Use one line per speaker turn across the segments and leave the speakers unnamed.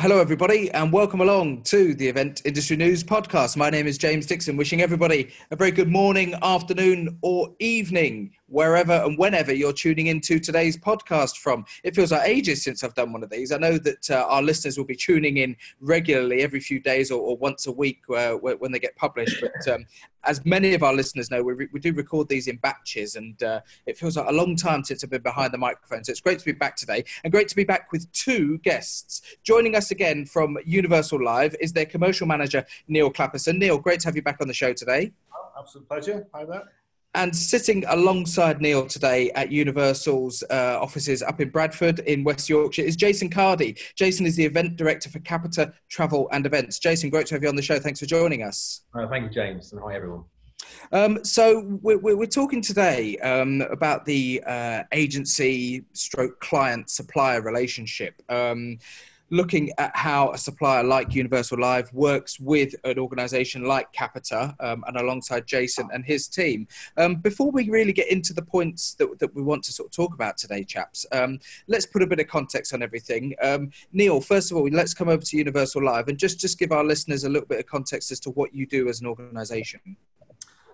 Hello, everybody, and welcome along to the Event Industry News podcast. My name is James Dixon, wishing everybody a very good morning, afternoon, or evening wherever and whenever you're tuning into today's podcast from. It feels like ages since I've done one of these. I know that uh, our listeners will be tuning in regularly every few days or, or once a week uh, when they get published. But um, as many of our listeners know, we, re- we do record these in batches, and uh, it feels like a long time since I've been behind the microphone. So it's great to be back today, and great to be back with two guests. Joining us again from Universal Live is their commercial manager, Neil Clapperson. Neil, great to have you back on the show today.
Oh, absolute pleasure. Hi there.
And sitting alongside Neil today at Universal's uh, offices up in Bradford in West Yorkshire is Jason Cardy. Jason is the event director for Capita Travel and Events. Jason, great to have you on the show. Thanks for joining us.
Uh, thank you, James, and hi everyone.
Um, so we're, we're, talking today um, about the uh, agency stroke client supplier relationship. Um, looking at how a supplier like Universal Live works with an organization like Capita um, and alongside Jason and his team. Um, before we really get into the points that, that we want to sort of talk about today, chaps, um, let's put a bit of context on everything. Um, Neil, first of all, let's come over to Universal Live and just, just give our listeners a little bit of context as to what you do as an organization.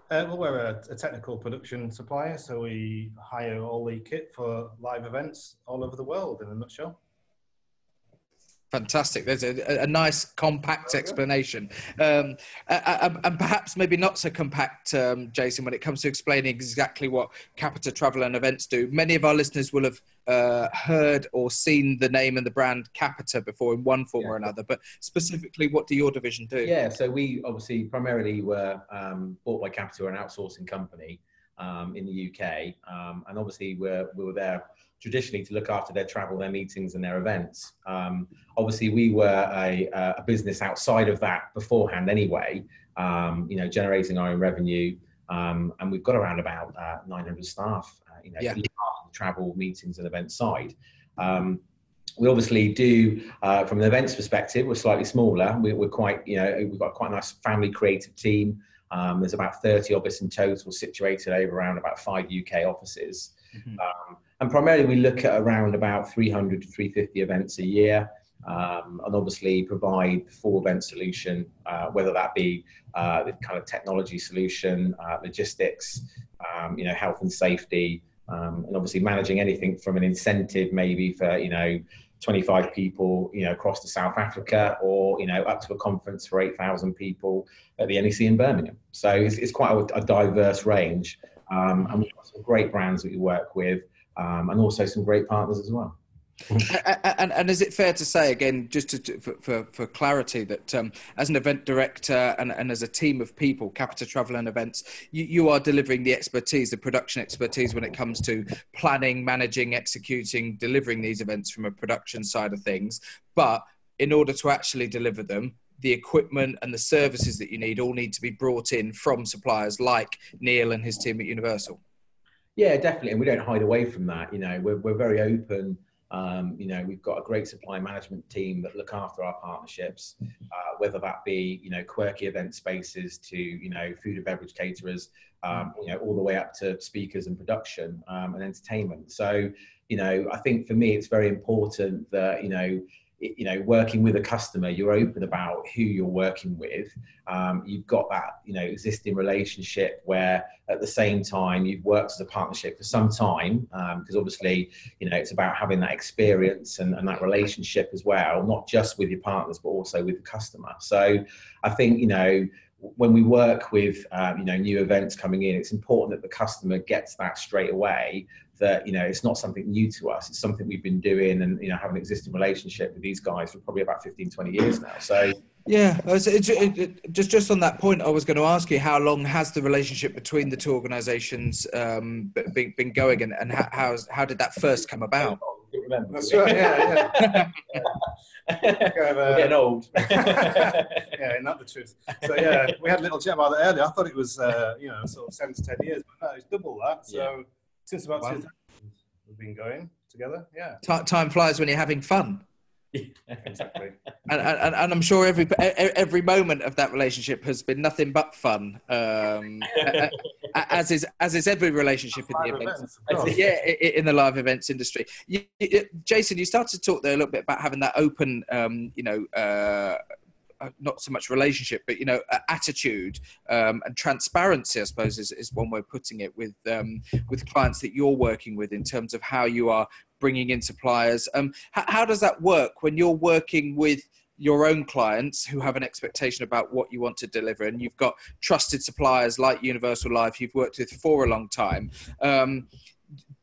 Uh, well, we're a, a, technical production supplier, so we hire all the kit for live events all over the world in a nutshell.
Fantastic. There's a, a nice compact explanation, um, and perhaps maybe not so compact, um, Jason, when it comes to explaining exactly what Capita Travel and Events do. Many of our listeners will have uh, heard or seen the name and the brand Capita before in one form yeah. or another, but specifically, what do your division do?
Yeah, so we obviously primarily were um, bought by Capita, an outsourcing company um, in the UK, um, and obviously we're, we were there traditionally to look after their travel, their meetings, and their events. Um, obviously, we were a, a, business outside of that beforehand anyway, um, you know, generating our own revenue. Um, and we've got around about uh, 900 staff, uh, you know, yeah. the travel, meetings, and event side. Um, we obviously do, uh, from an events perspective, we're slightly smaller. We, are quite, you know, we've got quite a nice family creative team. Um, there's about 30 of us in total situated over around about five UK offices. Mm-hmm. Um, and primarily, we look at around about 300 to 350 events a year. Um, and obviously provide the full event solution, uh, whether that be uh, the kind of technology solution, uh, logistics, um, you know, health and safety, um, and obviously managing anything from an incentive maybe for you know 25 people, you know, across to South Africa, or you know, up to a conference for 8,000 people at the NEC in Birmingham. So it's, it's quite a, a, diverse range, um, and we've got some great brands that we work with um, and also some great partners as well.
And, and, is it fair to say again, just to, for, for, for, clarity, that um, as an event director and, and, as a team of people, Capita Travel and Events, you, you, are delivering the expertise, the production expertise when it comes to planning, managing, executing, delivering these events from a production side of things. But in order to actually deliver them, the equipment and the services that you need all need to be brought in from suppliers like Neil and his team at Universal.
Yeah, definitely, and we don't hide away from that. You know, we're we're very open. Um, you know, we've got a great supply management team that look after our partnerships, uh, whether that be you know quirky event spaces to you know food and beverage caterers, um, you know all the way up to speakers and production um, and entertainment. So you know, I think for me it's very important that you know you know working with a customer you're open about who you're working with. Um, you've got that you know existing relationship where at the same time you've worked as a partnership for some time because um, obviously you know it's about having that experience and, and that relationship as well not just with your partners but also with the customer. So i think you know when we work with um, you know new events coming in it's important that the customer gets that straight away that you know it's not something new to us. It's something we've been doing and you know have an existing relationship with these guys for probably about 15 20 years now. So
yeah it, it, it, just just on that point i was going to ask you how long has the relationship between the two organizations um, been, been going and, and how, how did that first come about?
That's right yeah yeah,
yeah. getting old.
Yeah not that the truth. So yeah we had a little chat about that earlier. I thought it was uh, you know sort of seven to ten years but no it's double that so yeah since about wow. 2000 we've been going together. Yeah.
T- time flies when you're having fun. exactly. and, and, and, I'm sure every every moment of that relationship has been nothing but fun. Um, as is as is every relationship in the events, events yeah, in the live events industry. You, Jason, you started to talk there a little bit about having that open, um, you know. Uh, not so much relationship, but you know, attitude um, and transparency. I suppose is, is one way of putting it with um, with clients that you're working with in terms of how you are bringing in suppliers. Um, how, how does that work when you're working with your own clients who have an expectation about what you want to deliver and you've got trusted suppliers like Universal Live you've worked with for a long time um,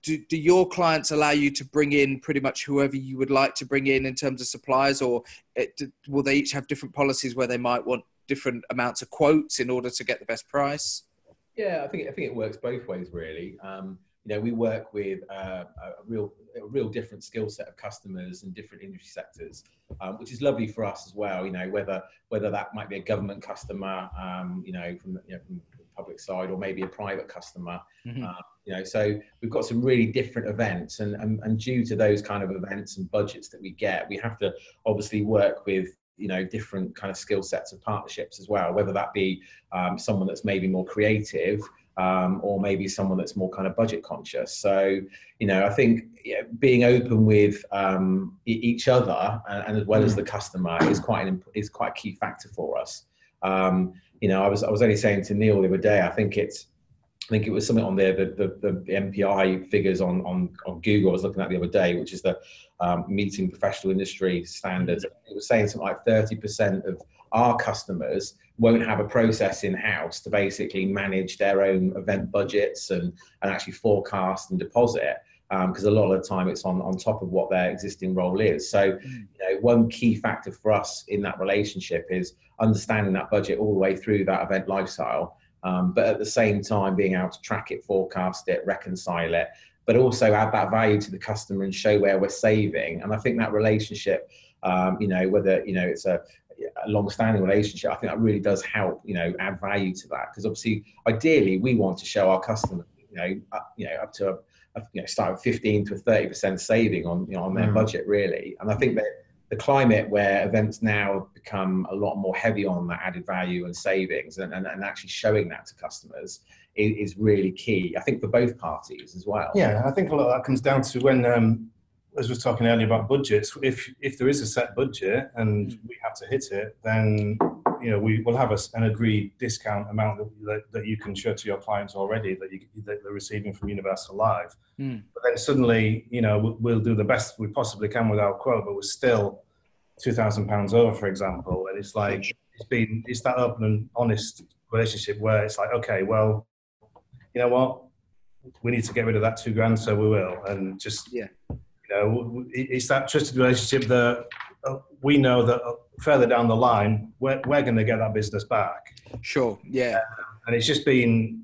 do, do your clients allow you to bring in pretty much whoever you would like to bring in in terms of suppliers or it, will they each have different policies where they might want different amounts of quotes in order to get the best price
yeah i think i think it works both ways really um, you know, we work with uh, a real, a real different skill set of customers and different industry sectors, um, which is lovely for us as well. You know, whether whether that might be a government customer, um, you know, from, you know, from public side, or maybe a private customer. Mm-hmm. Uh, you know, so we've got some really different events, and, and and due to those kind of events and budgets that we get, we have to obviously work with you know different kind of skill sets of partnerships as well whether that be um, someone that's maybe more creative um, or maybe someone that's more kind of budget conscious. So, you know, I think being open with um, each other and, and, as well as mm. the customer is quite an is quite a key factor for us. You know, I was I was only saying to Neil the other day. I think it's I think it was something on there the, the, the MPI figures on, on, on Google I was looking at the other day, which is the um, meeting professional industry standards. It was saying something like 30% of our customers won't have a process in house to basically manage their own event budgets and, and actually forecast and deposit because um, a lot of the time it's on, on top of what their existing role is. So, mm. you know, one key factor for us in that relationship is understanding that budget all the way through that event lifestyle, um, but at the same time being able to track it, forecast it, reconcile it, but also add that value to the customer and show where we're saving. And I think that relationship, um, you know, whether you know it's a a long-standing relationship, I think that really does help, you know, add value to that. Because obviously, ideally, we want to show our customer, you know, up, you know, up to a, a you know, start with 15 to 30 percent saving on, you know, on their mm. budget, really. And I think that the climate where events now become a lot more heavy on that added value and savings, and, and, and actually showing that to customers is, is, really key. I think for both parties as well.
Yeah, I think a lot of that comes down to when um, as we were talking earlier about budgets, if if there is a set budget and we have to hit it, then you know we will have a, an agreed discount amount that, that, you can show to your clients already that, you, that they're receiving from Universal Live. Mm. But then suddenly, you know, we'll do the best we possibly can with our quote, but we're still two thousand pounds over, for example, and it's like it's been it's that open and honest relationship where it's like, okay, well, you know what, we need to get rid of that two grand, so we will, and just
yeah you
know, it's that trusted relationship that uh, we know that uh, further down the line, we're, we're going to get that business back.
Sure, yeah. Uh,
and it's just been,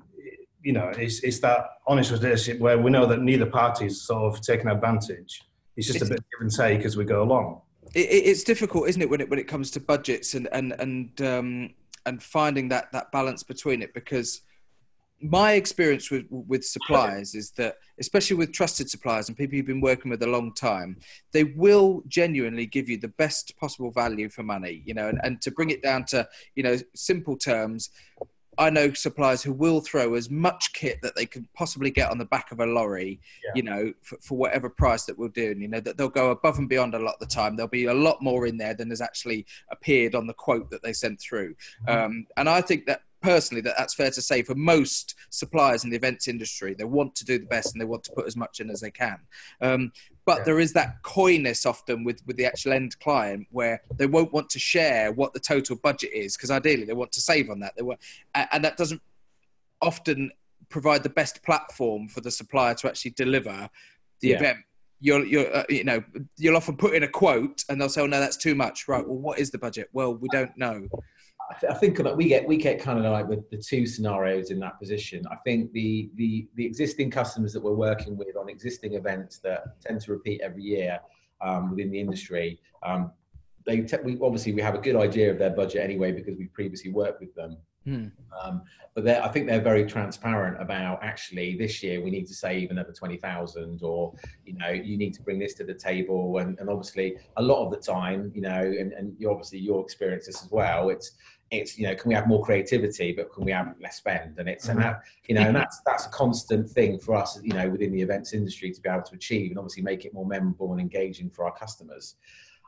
you know, it's, it's that honest relationship where we know that neither party's sort of taking advantage. It's just it's, a bit of give and take as we go along.
It, it's difficult, isn't it, when it when it comes to budgets and and and um, and finding that that balance between it? Because my experience with with suppliers is that especially with trusted suppliers and people you've been working with a long time they will genuinely give you the best possible value for money you know and, and to bring it down to you know simple terms I know suppliers who will throw as much kit that they can possibly get on the back of a lorry, yeah. you know, for, for, whatever price that we're doing. You know, that they'll go above and beyond a lot of the time. There'll be a lot more in there than has actually appeared on the quote that they sent through. Mm-hmm. Um, and I think that personally that that's fair to say for most suppliers in the events industry. They want to do the best and they want to put as much in as they can. Um, but yeah. there is that coyness often with, with the actual end client where they won't want to share what the total budget is because ideally they want to save on that. They want, and that doesn't often provide the best platform for the supplier to actually deliver the yeah. event you'll, you'll uh, you know you'll often put in a quote and they'll say oh no that's too much right well what is the budget well we don't know
I think that we get we get kind of like the, the two scenarios in that position. I think the the the existing customers that we're working with on existing events that tend to repeat every year um, within the industry, um, they te- we obviously we have a good idea of their budget anyway because we've previously worked with them. Hmm. Um, but I think they're very transparent about actually this year we need to save another 20,000 or, you know, you need to bring this to the table. And, and obviously a lot of the time, you know, and, and you obviously your experience this as well, it's, it's, you know, can we have more creativity, but can we have less spend? And it's, mm-hmm. and that, you know, and that's, that's a constant thing for us, you know, within the events industry to be able to achieve and obviously make it more memorable and engaging for our customers.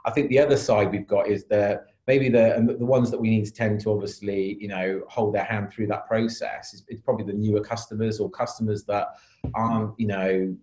I think the other side we've got is the maybe the the ones that we need to tend to obviously you know hold their hand through that process is, it's probably the newer customers or customers that aren't you know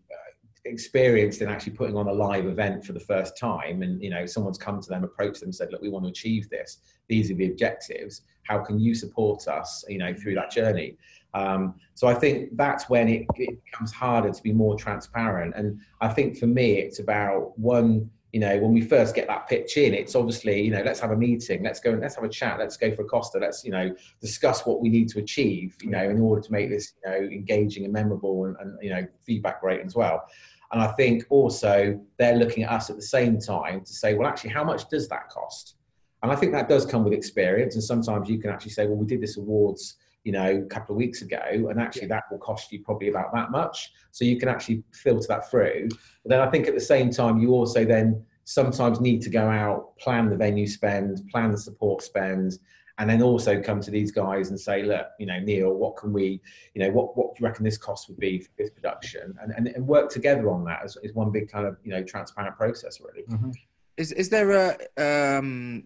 experienced in actually putting on a live event for the first time. And you know someone's come to them approached them said look we want to achieve this. These are the objectives. How can you support us you know through that journey? Um, so I think that's when it, it becomes harder to be more transparent. And I think for me, it's about one, you know, when we first get that pitch in, it's obviously, you know, let's have a meeting, let's go and let's have a chat, let's go for a Costa, let's, you know, discuss what we need to achieve, you know, in order to make this, you know, engaging and memorable and, and you know, feedback great as well. And I think also they're looking at us at the same time to say, well, actually, how much does that cost? And I think that does come with experience. And sometimes you can actually say, well, we did this awards you know, a couple of weeks ago, and actually that will cost you probably about that much. So you can actually filter that through. But then I think at the same time, you also then sometimes need to go out, plan the venue spend, plan the support spend, and then also come to these guys and say, look, you know, Neil, what can we, you know, what, what do you reckon this cost would be for this production? And, and, and work together on that as, as one big kind of, you know, transparent process, really. Mm-hmm.
Is is there a um,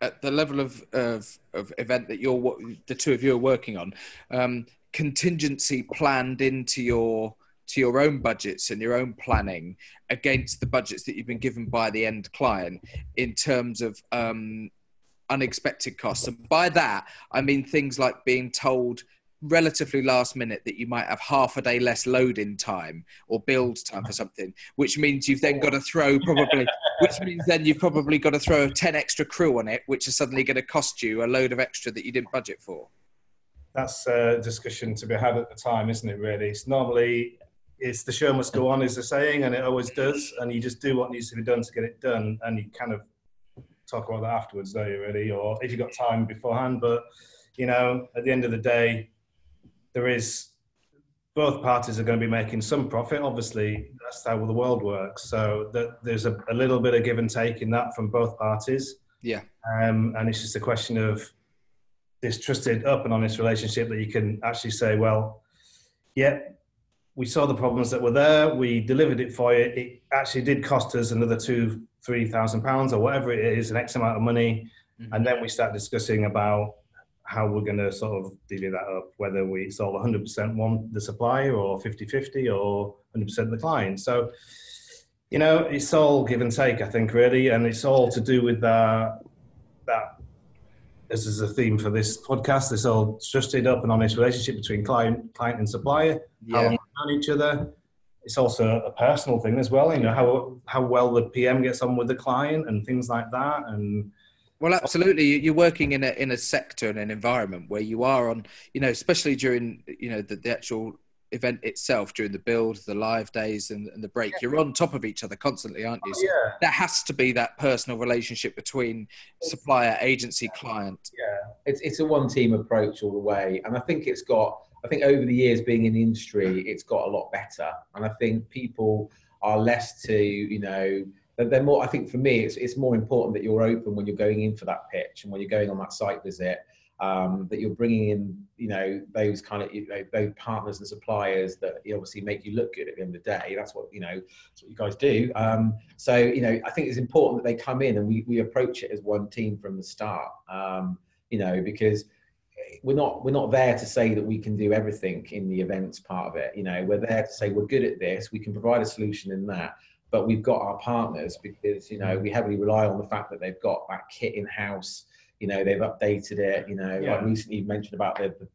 at the level of, of, of event that you're the two of you are working on um, contingency planned into your to your own budgets and your own planning against the budgets that you've been given by the end client in terms of um, unexpected costs? And by that I mean things like being told relatively last minute that you might have half a day less loading time or build time for something, which means you've then got to throw probably, which means then you've probably got to throw 10 extra crew on it, which is suddenly going to cost you a load of extra that you didn't budget for.
That's a discussion to be had at the time, isn't it, really? It's normally, it's the show must go on, is the saying, and it always does. And you just do what needs to be done to get it done. And you kind of talk about that afterwards, don't you, really? Or if you've got time beforehand. But, you know, at the end of the day, there is both parties are going to be making some profit. Obviously, that's how the world works. So that there's a, a, little bit of give and take in that from both parties.
Yeah.
Um, and it's just a question of this trusted, up and honest relationship that you can actually say, well, yeah, we saw the problems that were there. We delivered it for you. It actually did cost us another two, three thousand pounds or whatever it is, an X amount of money. Mm-hmm. And then we start discussing about how we're going to sort of divvy that up, whether we solve 100% one the supplier or 50-50 or 100% the client. So, you know, it's all give and take, I think, really, and it's all to do with that. That this is a theme for this podcast. This all trusted, up and honest relationship between client, client and supplier. Yeah. How long we know each other. It's also a personal thing as well. You know how how well the PM gets on with the client and things like that, and
well, absolutely. You're working in a in a sector and an environment where you are on, you know, especially during you know the, the actual event itself, during the build, the live days, and, and the break. Yeah. You're on top of each other constantly, aren't you?
Oh, so yeah.
There has to be that personal relationship between supplier, agency, client.
Yeah, it's it's a one team approach all the way, and I think it's got. I think over the years being in the industry, it's got a lot better, and I think people are less to you know they're more. I think for me, it's it's more important that you're open when you're going in for that pitch and when you're going on that site visit. Um, that you're bringing in, you know, those kind of you know, those partners and suppliers that obviously make you look good at the end of the day. That's what you know, that's what you guys do. Um, so you know, I think it's important that they come in and we we approach it as one team from the start. Um, you know, because we're not we're not there to say that we can do everything in the events part of it. You know, we're there to say we're good at this. We can provide a solution in that but we've got our partners because you know we heavily rely on the fact that they've got that kit in house. You know they've updated it. You know, yeah. like recently you mentioned about the, the,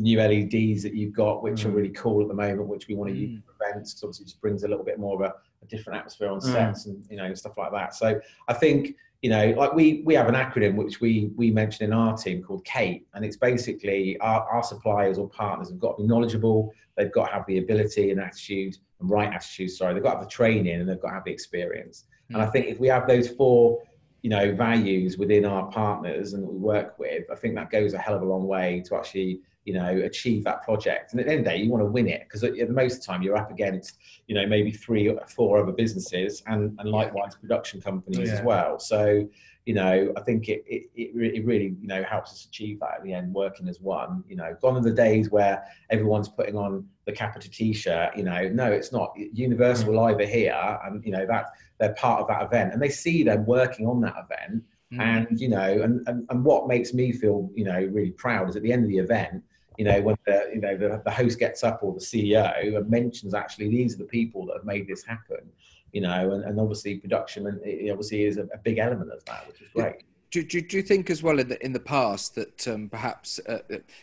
new LEDs that you've got, which mm. are really cool at the moment, which we want to mm. use for events. Because obviously, it just brings a little bit more of a, a different atmosphere on mm. sets and you know stuff like that. So I think you know, like we we have an acronym which we we mention in our team called KATE, and it's basically our, our suppliers or partners have got to be knowledgeable, they've got to have the ability and attitude and right attitude. Sorry, they've got to have the training and they've got to have the experience. Mm. And I think if we have those four you know values within our partners and that we work with, I think that goes a hell of a long way to actually you know achieve that project. And at the end of the day, you want to win it because at the most of the time you're up against you know maybe three or four other businesses and and likewise production companies yeah. as well. So you know, I think it, it, it, really, you know, helps us achieve that at the end, working as one. You know, gone are the days where everyone's putting on the Capita t-shirt. You know, no, it's not. Universal mm. Live are here, and you know that they're part of that event, and they see them working on that event. Mm. And you know, and, and and what makes me feel, you know, really proud is at the end of the event, you know, when the you know the, the host gets up or the CEO and mentions actually these are the people that have made this happen you know, and, and obviously production and it obviously is a, a big element of that, which is great.
Do, do, do, you think as well in the in the past that um, perhaps uh,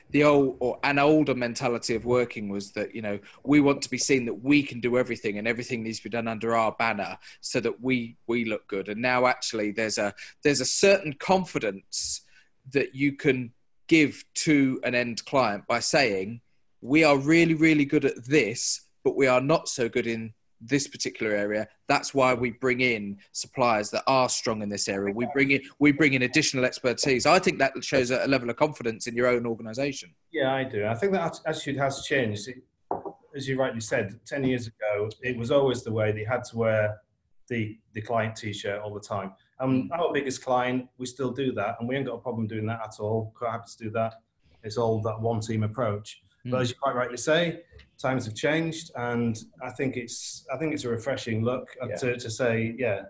the old or an older mentality of working was that you know we want to be seen that we can do everything and everything needs to be done under our banner so that we we look good. And now actually there's a there's a certain confidence that you can give to an end client by saying we are really really good at this but we are not so good in this particular area. That's why we bring in suppliers that are strong in this area. We bring in we bring in additional expertise. I think that shows a level of confidence in your own organisation.
Yeah, I do. I think that attitude has changed. as you rightly said, ten years ago, it was always the way they had to wear the the client T-shirt all the time. And um, our biggest client, we still do that, and we ain't got a problem doing that at all. Quite happy to do that. It's all that one team approach. But as you quite rightly say, times have changed, and I think it's I think it's a refreshing look uh, yeah. to, to say, yeah,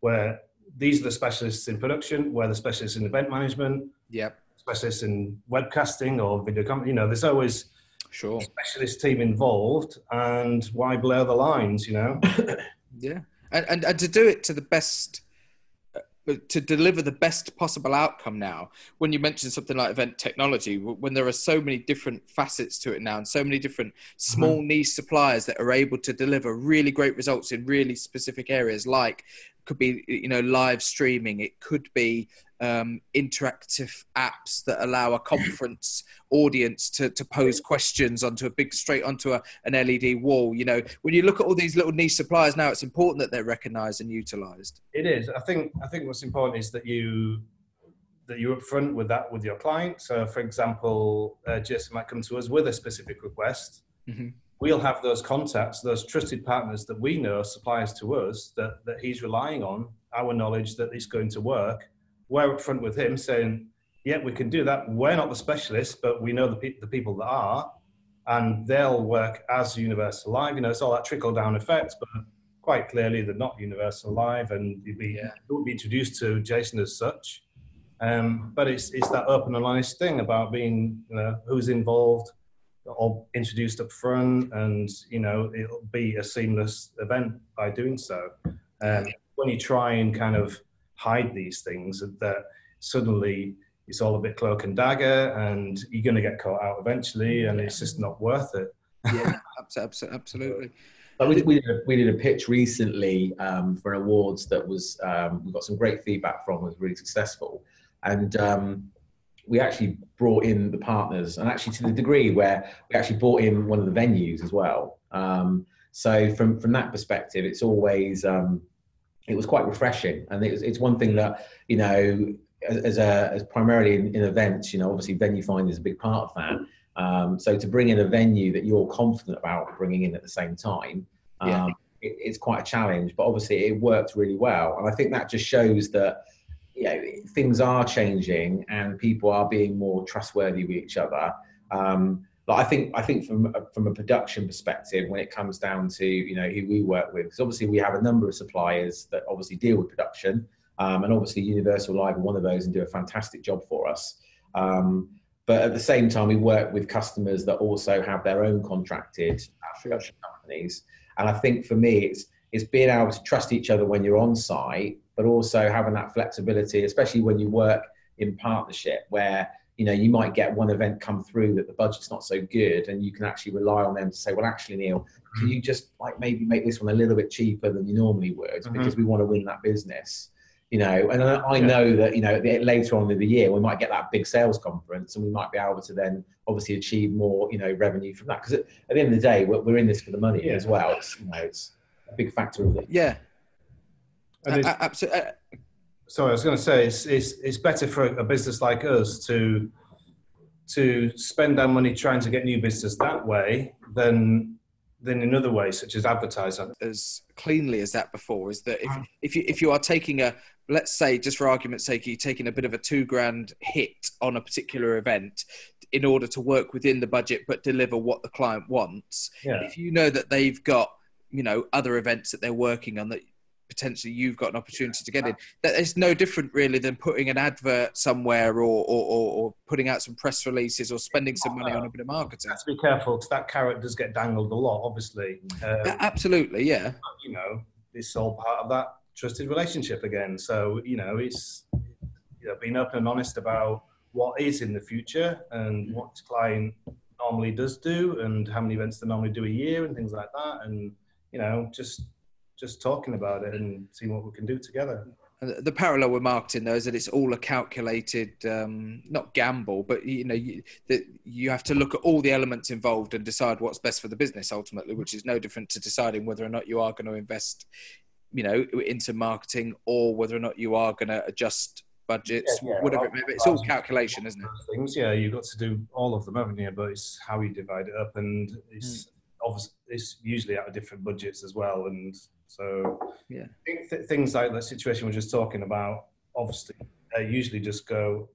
where these are the specialists in production, we're the specialists in event management,
yep.
specialists in webcasting or video company. You know, there's always
sure
a specialist team involved, and why blur the lines? You know.
yeah, and, and and to do it to the best to deliver the best possible outcome now when you mention something like event technology when there are so many different facets to it now and so many different small mm-hmm. niche suppliers that are able to deliver really great results in really specific areas like could be you know live streaming. It could be um, interactive apps that allow a conference audience to, to pose questions onto a big straight onto a, an led wall. You know when you look at all these little niche suppliers now it's important that they're recognized and utilized.
It is. I think i think what's important is that you that you're upfront with that with your client so for example uh, jason might come to us with a specific request. Mm-hmm we'll have those contacts, those trusted partners that we know, are suppliers to us, that, that he's relying on, our knowledge that it's going to work. We're upfront with him saying, yeah, we can do that. We're not the specialists, but we know the, pe- the people that are, and they'll work as Universal Live. You know, it's all that trickle down effect, but quite clearly they're not Universal Live, and you'd be, yeah. you would be introduced to Jason as such. Um, but it's, it's that open and honest thing about being, you know, who's involved, all introduced up front and you know it'll be a seamless event by doing so. Um, when you try and kind of hide these things that suddenly it's all a bit cloak and dagger and you're going to get caught out eventually and it's just not worth it.
Yeah absolutely.
We did, we, did a, we did a pitch recently um, for an awards that was um, we got some great feedback from was really successful. And um, we actually brought in the partners, and actually to the degree where we actually brought in one of the venues as well. Um, so from from that perspective, it's always um, it was quite refreshing, and it's it's one thing that you know as a as primarily in, in events, you know, obviously venue find is a big part of that. Um, so to bring in a venue that you're confident about bringing in at the same time, yeah. Um, it, it's quite a challenge. But obviously, it worked really well, and I think that just shows that you know, things are changing and people are being more trustworthy with each other. Um, but I think I think from a, from a production perspective, when it comes down to you know who we work with, because obviously we have a number of suppliers that obviously deal with production, um, and obviously Universal Live are one of those and do a fantastic job for us. Um, but at the same time, we work with customers that also have their own contracted production companies, and I think for me, it's it's being able to trust each other when you're on site but also having that flexibility, especially when you work in partnership where you know you might get one event come through that the budget's not so good and you can actually rely on them to say well actually neil can you just like maybe make this one a little bit cheaper than you normally would mm-hmm. because we want to win that business you know and i, yeah. know that you know later on in the year we might get that big sales conference and we might be able to then obviously achieve more you know revenue from that because at, at, the end of the day we're, we're in this for the money yeah. as well it's you know it's a big factor of it
yeah absolutely. Uh,
sorry, I was going to say it's, it's it's better for a business like us to to spend our money trying to get new business that way than than in other ways, such as advertising.
As cleanly as that before is that if, if you if you are taking a let's say just for argument's sake you're taking a bit of a two grand hit on a particular event in order to work within the budget but deliver what the client wants.
Yeah.
If you know that they've got you know other events that they're working on that potentially you've got an opportunity to get in. That is no different really than putting an advert somewhere or, or, or, or putting out some press releases or spending some money on a bit of marketing.
Have to be careful because that carrot does get dangled a lot, obviously. Um,
Absolutely, yeah.
you know, it's all part of that trusted relationship again. So, you know, it's you know, being open and honest about what is in the future and what this client normally does do and how many events they normally do a year and things like that. And, you know, just just talking about it and seeing what we can do together.
And the parallel with marketing, though, is that it's all a calculated, um, not gamble, but you know, you, that you have to look at all the elements involved and decide what's best for the business ultimately, which is no different to deciding whether or not you are going to invest, you know, into marketing or whether or not you are going to adjust budgets,
Yeah, yeah.
whatever it may be. It's all calculation, isn't it?
Things, yeah, you've got to do all of them, haven't you? But it's how you divide it up, and it's obviously it's usually out of different budgets as well. And so,
Yeah.
I think th- things like the situation we're just talking about, obviously, they usually just go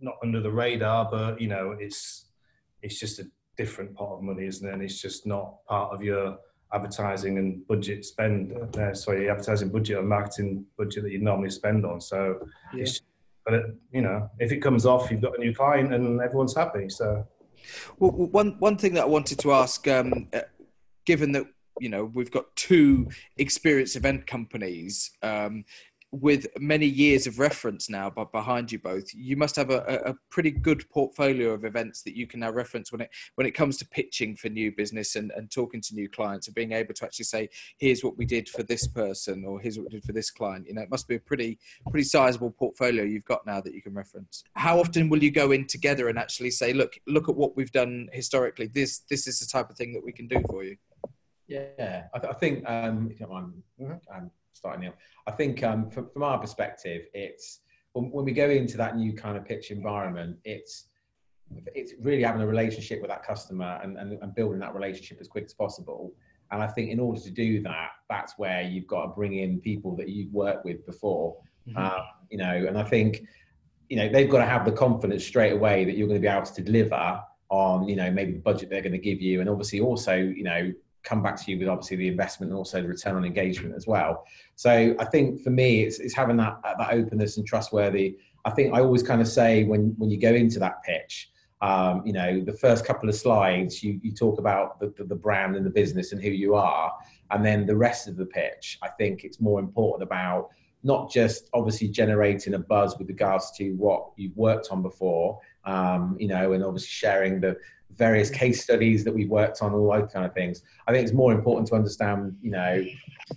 not under the radar, but you know, it's it's just a different pot of money, isn't it? And it's just not part of your advertising and budget spend. Uh, sorry, advertising budget or marketing budget that you normally spend on. So,
Yeah.
it's, but it, you know, if it comes off, you've got a new client and everyone's happy. So,
Well, well, one one thing that I wanted to ask, um, uh, given that you know we've got two experienced event companies um, with many years of reference now, but behind you both, you must have a, a pretty good portfolio of events that you can now reference when it when it comes to pitching for new business and, and talking to new clients and being able to actually say, here's what we did for this person or here's what we did for this client. You know, it must be a pretty pretty sizable portfolio you've got now that you can reference. How often will you go in together and actually say, look, look at what we've done historically. This this is the type of thing that we can do for you.
Yeah, I, th- I think um, if you don't mind
Mhm.
um, starting now, I think um, from, from our perspective, it's when, when we go into that new kind of pitch environment, it's it's really having a relationship with that customer and, and, and building that relationship as quick as possible. And I think in order to do that, that's where you've got to bring in people that you've worked with before. Um, you know, and I think you know they've got to have the confidence straight away that you're going to be able to deliver on you know maybe the budget they're going to give you, and obviously also you know come back to you with obviously the investment and also the return on engagement as well. So I think for me, it's, it's having that that openness and trustworthy. I think I always kind of say when when you go into that pitch, um, you know, the first couple of slides, you, you talk about the, the, the brand and the business and who you are. And then the rest of the pitch, I think it's more important about not just obviously generating a buzz with regards to what you've worked on before, um, you know, and obviously sharing the various case studies that we've worked on, all those kind of things. I think it's more important to understand, you know,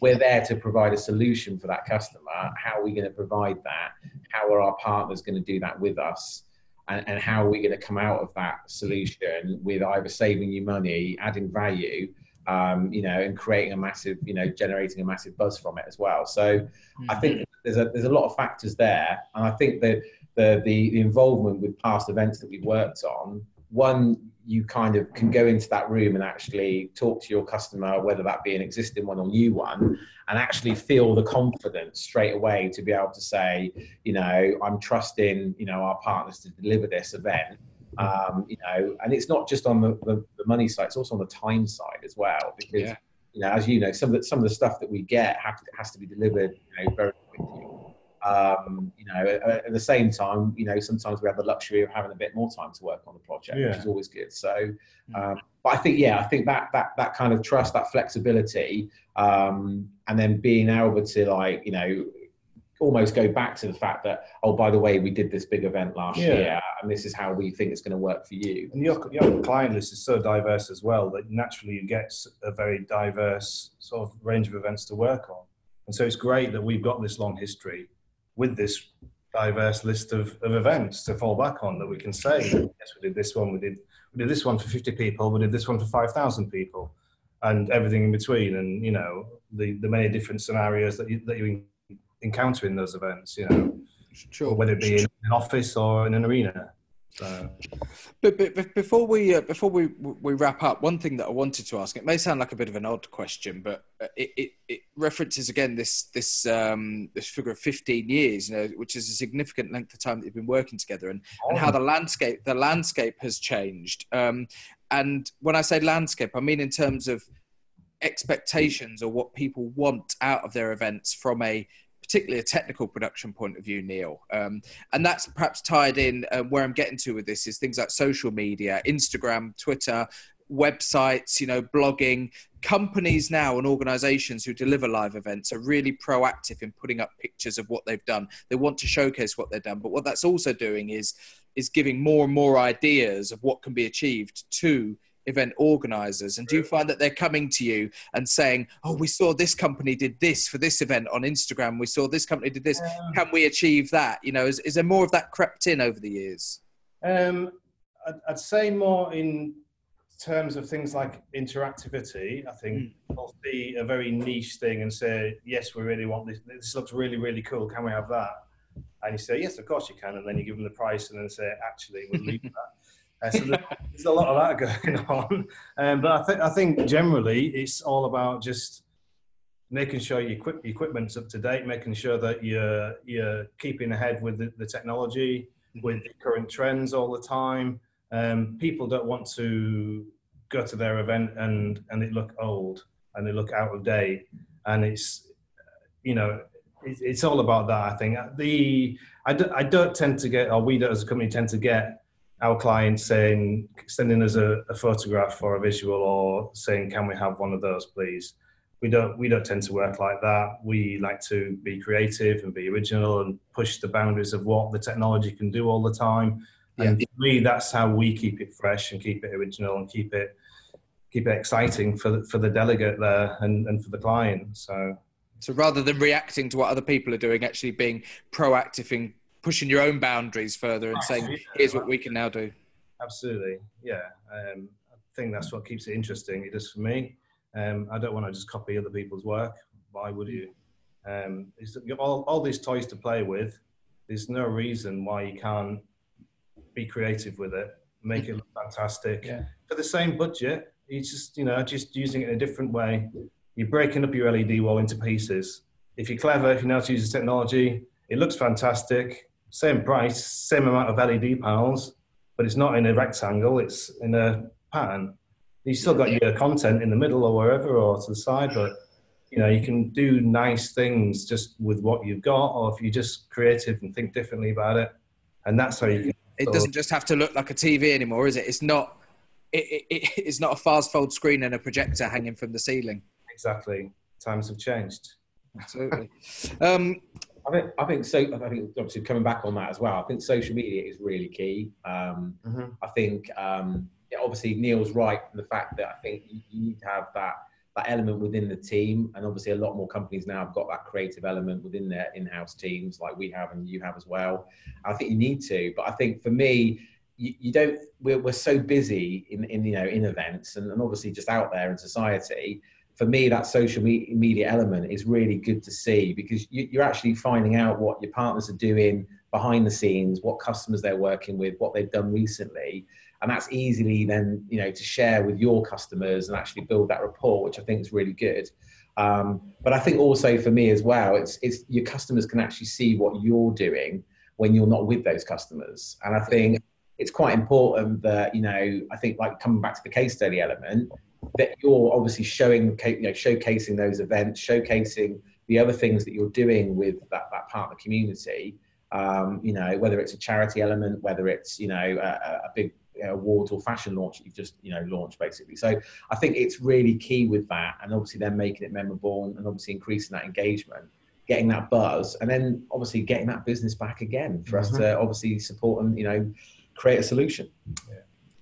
we're there to provide a solution for that customer. How are we going to provide that? How are our partners going to do that with us? And, and how are we going to come out of that solution with either saving you money, adding value, um, you know, and creating a massive, you know, generating a massive buzz from it as well. So I think there's a there's a lot of factors there, and I think that the, the the involvement with past events that we've worked on, one you kind of can go into that room and actually talk to your customer, whether that be an existing one or new one, and actually feel the confidence straight away to be able to say, you know, I'm trusting, you know, our partners to deliver this event. Um, you know, and it's not just on the, the, the money side; it's also on the time side as well. Because
Yeah.
you know, as you know, some of the some of the stuff that we get have to, has to be delivered, you know, very quickly. Um, you know, at, at the same time, you know, sometimes we have the luxury of having a bit more time to work on the project, which is always good. So, um, but I think, yeah, I think that that that kind of trust, that flexibility, um, and then being able to like, you know, almost go back to the fact that, oh, by the way, we did this big event last
Yeah.
year, and this is how we think it's going to work for you.
And your, your client list is so diverse as well that naturally you get a very diverse sort of range of events to work on. And so it's great that we've got this long history with this diverse list of, of events to fall back on that we can say, yes, we did this one, we did we did this one for 50 people, we did this one for 5,000 people, and everything in between. And, you know, the, the many different scenarios that you, that you encountering those events. You know,
sure.
whether it be in an office or in an arena. So.
But, but, before we uh, before we we wrap up, one thing that I wanted to ask it may sound like a bit of an odd question, but uh, it, it, it references again this this um, this figure of fifteen years, you know, which is a significant length of time that you've been working together, and, oh. and how the landscape the landscape has changed. Um, and when I say landscape, I mean in terms of expectations or what people want out of their events from a particularly a technical production point of view, Neil. Um, and that's perhaps tied in uh, where I'm getting to with this is things like social media, Instagram, Twitter, websites, you know, blogging. Companies now and organizations who deliver live events are really proactive in putting up pictures of what they've done. They want to showcase what they've done. But what that's also doing is is giving more and more ideas of what can be achieved to event organizers and do you find that they're coming to you and saying oh we saw this company did this for this event on instagram. We saw this company did this. Can we achieve that? You know is, is there more of that crept in over the years?
Um, I'd, I'd, say more in terms of things like interactivity. I think mm. will see a very niche thing and say yes we really want this. This looks really really cool. Can we have that? And you say yes of course you can. And then you give them the price and then say actually we'll leave that uh, so there's a lot of that going on. Um, but I think I think generally it's all about just making sure your equip, equipment's up to date, making sure that you're you're keeping ahead with the, the technology, with the current trends all the time. Um, people don't want to go to their event and and it look old and they look out of date, and it's you know it's all about that. I think the I, do, I don't tend to get, or we don't as a company tend to get our clients saying, sending us a, a, photograph or a visual or saying, can we have one of those, please? We don't, we don't tend to work like that. We like to be creative and be original and push the boundaries of what the technology can do all the time. Yeah. And for me, that's how we keep it fresh and keep it original and keep it, keep it exciting for the, for the delegate there and, and for the client. So,
so rather than reacting to what other people are doing, actually being proactive in pushing your own boundaries further and saying, "Here's what we can now do."
Absolutely, yeah. Um, I think that's what keeps it interesting. It does for me. Um, I don't want to just copy other people's work. Why would you? Um, all, all these toys to play with. There's no reason why you can't be creative with it, make it look fantastic yeah. for the same budget. You just, you know, just using it in a different way. You're breaking up your LED wall into pieces. If you're clever, if you know how to use the technology, it looks fantastic same price, same amount of LED panels, but it's not in a rectangle, it's in a pattern. You've still got your content in the middle or wherever or to the side, but you know, you can do nice things just with what you've got, or if you're just creative and think differently about it. And that's how you can.
It doesn't just have to look like a TV anymore, is it? It's not. It, it, it's not a fast fold screen and a projector hanging from the ceiling.
Exactly. Times have changed.
Absolutely. um,
I think I think so. I think obviously coming back on that as well. I think social media is really key. Um, mm-hmm. I think um, yeah, obviously Neil's right in the fact that I think you, you, need to have that that element within the team, and obviously a lot more companies now have got that creative element within their in-house teams, like we have and you have as well. I think you need to, but I think for me. You, you don't. We're, we're so busy in, in you know in events and, and obviously just out there in society for me, that social media element is really good to see because you, are actually finding out what your partners are doing behind the scenes, what customers they're working with, what they've done recently, and that's easily then you know to share with your customers and actually build that rapport, which I think is really good. Um, but I think also for me as well, it's it's your customers can actually see what you're doing when you're not with those customers, and I think it's quite important that you know I think like coming back to the case study element that you're obviously showing, you know, showcasing those events, showcasing the other things that you're doing with that, that partner community. Um, you know, whether it's a charity element, whether it's you know a, a big awards or fashion launch that you've just you know launched basically. So I think it's really key with that, and obviously then making it memorable and, and obviously increasing that engagement, getting that buzz, and then obviously getting that business back again for mm-hmm. us to obviously support and you know create a solution.
Yeah.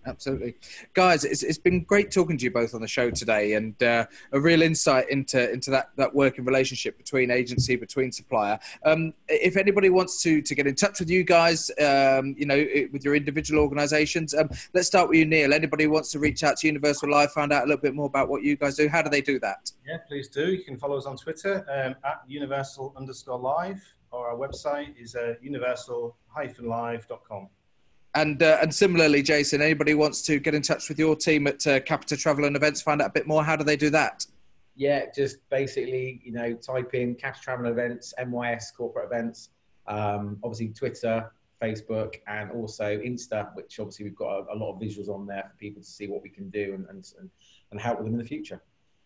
Absolutely. Guys, it's, it's been great talking to you both on the show today and uh, a real insight into, into that, that working relationship between agency, between supplier. Um, if anybody wants to, to get in touch with you guys, um, you know, with your individual organisations, um, let's start with you, Neil. Anybody wants to reach out to Universal Live, find out a little bit more about what you guys do, how do they do that?
Yeah, please do. You can follow us on Twitter um, at universal underscore live or our website is uh, universal-live.com.
And uh, and similarly, Jason, anybody wants to get in touch with your team at uh, Capita Travel and Events, find out a bit more. How do they do that?
Yeah, just basically, you know, type in Capita Travel Events, MYS Corporate Events, um, obviously Twitter, Facebook, and also Insta, which obviously we've got a, a, lot of visuals on there for people to see what we can do and, and, and help with them in the future.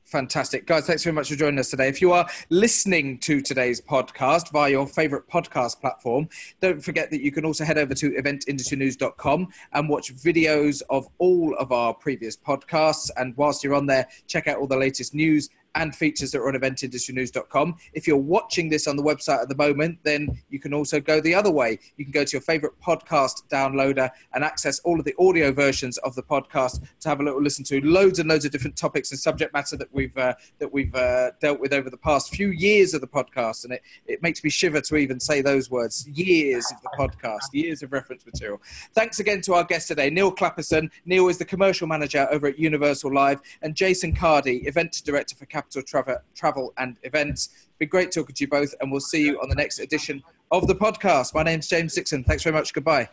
Fantastic. Guys, thanks very much for joining us today. If you are listening to today's podcast via your favorite podcast platform, don't forget that you can also head over to eventindustrynews.com and watch videos of all of our previous podcasts. And whilst you're on there, check out all the latest news and features that are on eventindustrynews.com. If you're watching this on the website at the moment, then you can also go the other way. You can go to your favorite podcast downloader and access all of the audio versions of the podcast to have a little listen to loads and loads of different topics and subject matter that we've uh, that we've uh, dealt with over the past few years of the podcast. And it, it makes me shiver to even say those words. Years of the podcast, years of reference material. Thanks again to our guest today, Neil Clapperson. Neil is the commercial manager over at Universal Live, and Jason Cardy, event director for Capital Capital Travel, Travel and Events. It's been great talking to you both, and we'll see you on the next edition of the podcast. My name's James Dixon. Thanks very much. Goodbye.